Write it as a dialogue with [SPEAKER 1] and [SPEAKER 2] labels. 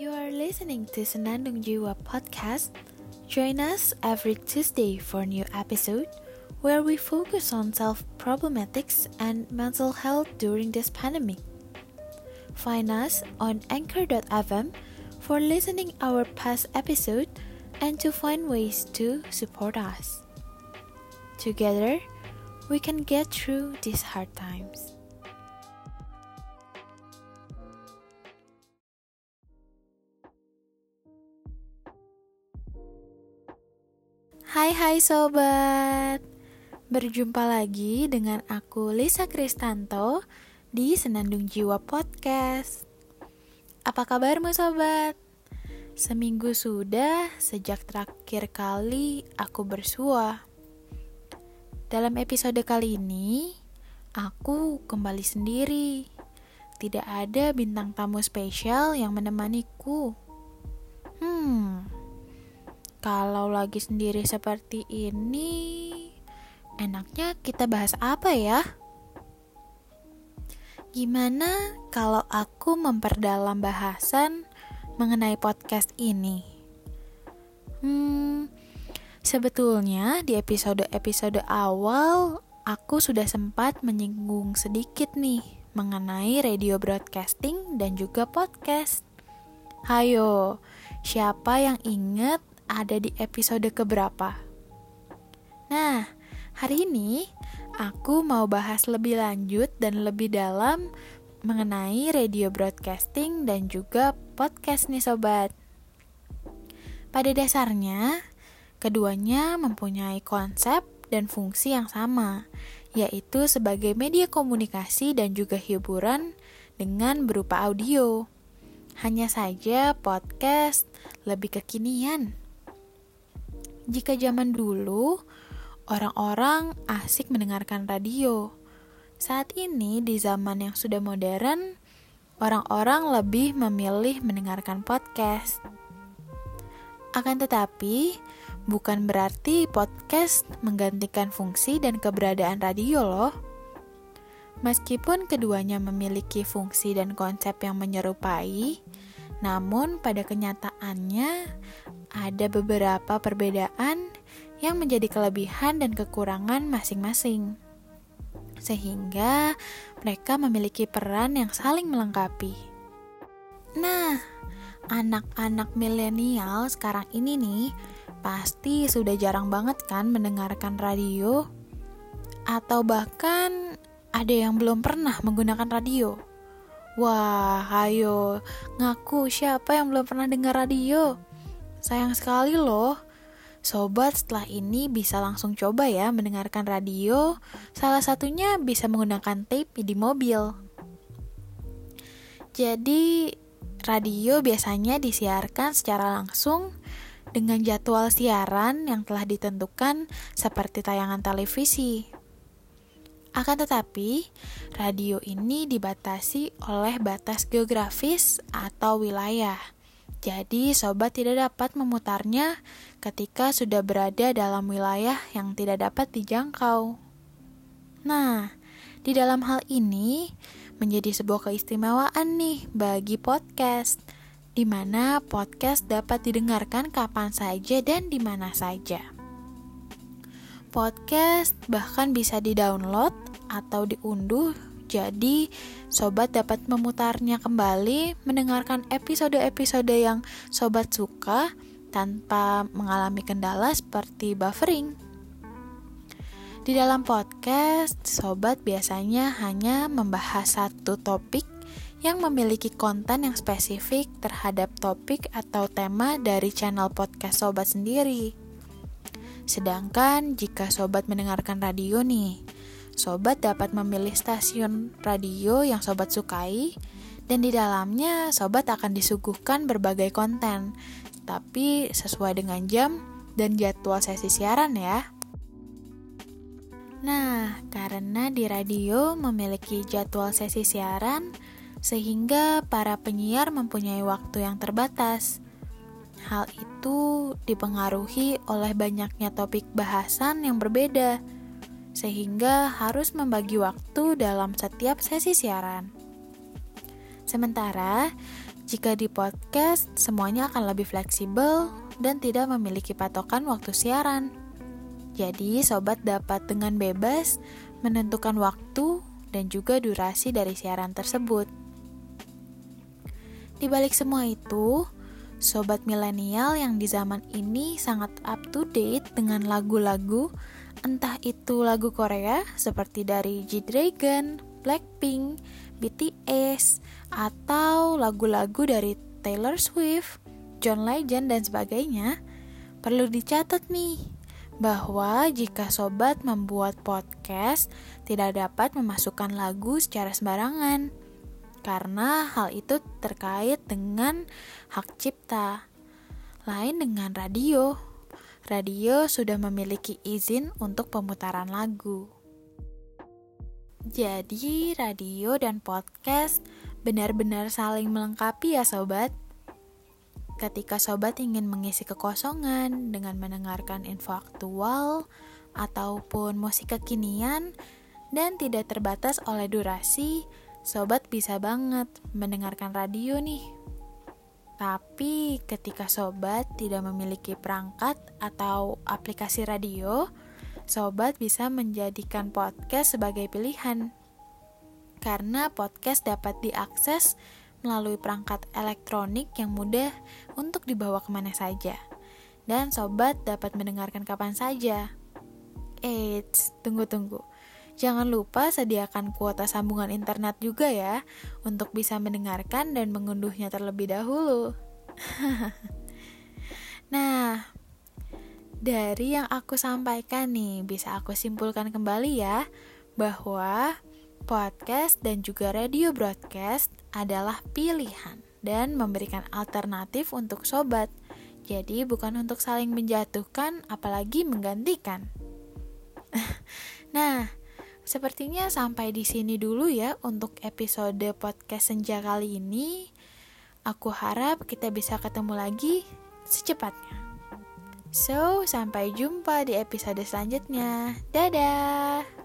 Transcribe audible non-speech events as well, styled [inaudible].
[SPEAKER 1] You are listening to Senandung Jiwa podcast. Join us every Tuesday for new episode where we focus on self problematics and mental health during this pandemic. Find us on anchor.fm for listening our past episode and to find ways to support us. Together, we can get through these hard times. Hai hai sobat. Berjumpa lagi dengan aku Lisa Kristanto di Senandung Jiwa Podcast. Apa kabarmu sobat? Seminggu sudah sejak terakhir kali aku bersua. Dalam episode kali ini Aku kembali sendiri. Tidak ada bintang tamu spesial yang menemaniku. Hmm, kalau lagi sendiri seperti ini, enaknya kita bahas apa ya? Gimana kalau aku memperdalam bahasan mengenai podcast ini? Hmm, sebetulnya di episode-episode awal aku sudah sempat menyinggung sedikit nih mengenai radio broadcasting dan juga podcast. Hayo, siapa yang ingat ada di episode keberapa. Nah, hari ini aku mau bahas lebih lanjut dan lebih dalam mengenai radio broadcasting dan juga podcast nih sobat. Pada dasarnya, keduanya mempunyai konsep dan fungsi yang sama, yaitu sebagai media komunikasi dan juga hiburan dengan berupa audio. Hanya saja podcast lebih kekinian jika zaman dulu orang-orang asik mendengarkan radio, saat ini di zaman yang sudah modern, orang-orang lebih memilih mendengarkan podcast. Akan tetapi, bukan berarti podcast menggantikan fungsi dan keberadaan radio loh. Meskipun keduanya memiliki fungsi dan konsep yang menyerupai, namun pada kenyataannya ada beberapa perbedaan yang menjadi kelebihan dan kekurangan masing-masing. Sehingga mereka memiliki peran yang saling melengkapi. Nah, anak-anak milenial sekarang ini nih pasti sudah jarang banget kan mendengarkan radio atau bahkan ada yang belum pernah menggunakan radio. Wah, ayo, ngaku siapa yang belum pernah dengar radio? Sayang sekali loh. Sobat setelah ini bisa langsung coba ya mendengarkan radio. Salah satunya bisa menggunakan tape di mobil. Jadi, radio biasanya disiarkan secara langsung dengan jadwal siaran yang telah ditentukan seperti tayangan televisi. Akan tetapi, radio ini dibatasi oleh batas geografis atau wilayah. Jadi, sobat tidak dapat memutarnya ketika sudah berada dalam wilayah yang tidak dapat dijangkau. Nah, di dalam hal ini menjadi sebuah keistimewaan nih bagi podcast, di mana podcast dapat didengarkan kapan saja dan di mana saja. Podcast bahkan bisa di-download atau diunduh, jadi sobat dapat memutarnya kembali, mendengarkan episode-episode yang sobat suka tanpa mengalami kendala seperti buffering. Di dalam podcast, sobat biasanya hanya membahas satu topik yang memiliki konten yang spesifik terhadap topik atau tema dari channel podcast sobat sendiri. Sedangkan jika sobat mendengarkan radio nih, sobat dapat memilih stasiun radio yang sobat sukai dan di dalamnya sobat akan disuguhkan berbagai konten, tapi sesuai dengan jam dan jadwal sesi siaran ya. Nah, karena di radio memiliki jadwal sesi siaran, sehingga para penyiar mempunyai waktu yang terbatas. Hal itu dipengaruhi oleh banyaknya topik bahasan yang berbeda, sehingga harus membagi waktu dalam setiap sesi siaran. Sementara Jika di podcast, semuanya akan lebih fleksibel dan tidak memiliki patokan waktu siaran. Jadi, sobat dapat dengan bebas menentukan waktu dan juga durasi dari siaran tersebut. Di balik semua itu, sobat milenial yang di zaman ini sangat up to date dengan lagu-lagu, entah itu lagu Korea seperti dari G-Dragon, Blackpink, BTS, atau lagu-lagu dari Taylor Swift, John Legend, dan sebagainya, perlu dicatat nih bahwa jika sobat membuat podcast tidak dapat memasukkan lagu secara sembarangan karena hal itu terkait dengan hak cipta. Lain dengan radio. Radio sudah memiliki izin untuk pemutaran lagu. Jadi, radio dan podcast benar-benar saling melengkapi ya sobat. Ketika sobat ingin mengisi kekosongan dengan mendengarkan info aktual ataupun musik kekinian dan tidak terbatas oleh durasi, sobat bisa banget mendengarkan radio nih. Tapi ketika sobat tidak memiliki perangkat atau aplikasi radio, sobat bisa menjadikan podcast sebagai pilihan. Karena podcast dapat diakses melalui perangkat elektronik yang mudah untuk dibawa ke mana saja. Dan sobat dapat mendengarkan kapan saja. Eits, tunggu-tunggu. Jangan lupa sediakan kuota sambungan internet juga ya, untuk bisa mendengarkan dan mengunduhnya terlebih dahulu. [laughs] nah, dari yang aku sampaikan nih, bisa aku simpulkan kembali ya, bahwa podcast dan juga radio broadcast adalah pilihan dan memberikan alternatif untuk sobat. Jadi bukan untuk saling menjatuhkan apalagi menggantikan. [laughs] nah, sepertinya sampai di sini dulu ya untuk episode podcast senja kali ini. Aku harap kita bisa ketemu lagi secepatnya. So, sampai jumpa di episode selanjutnya. Dadah!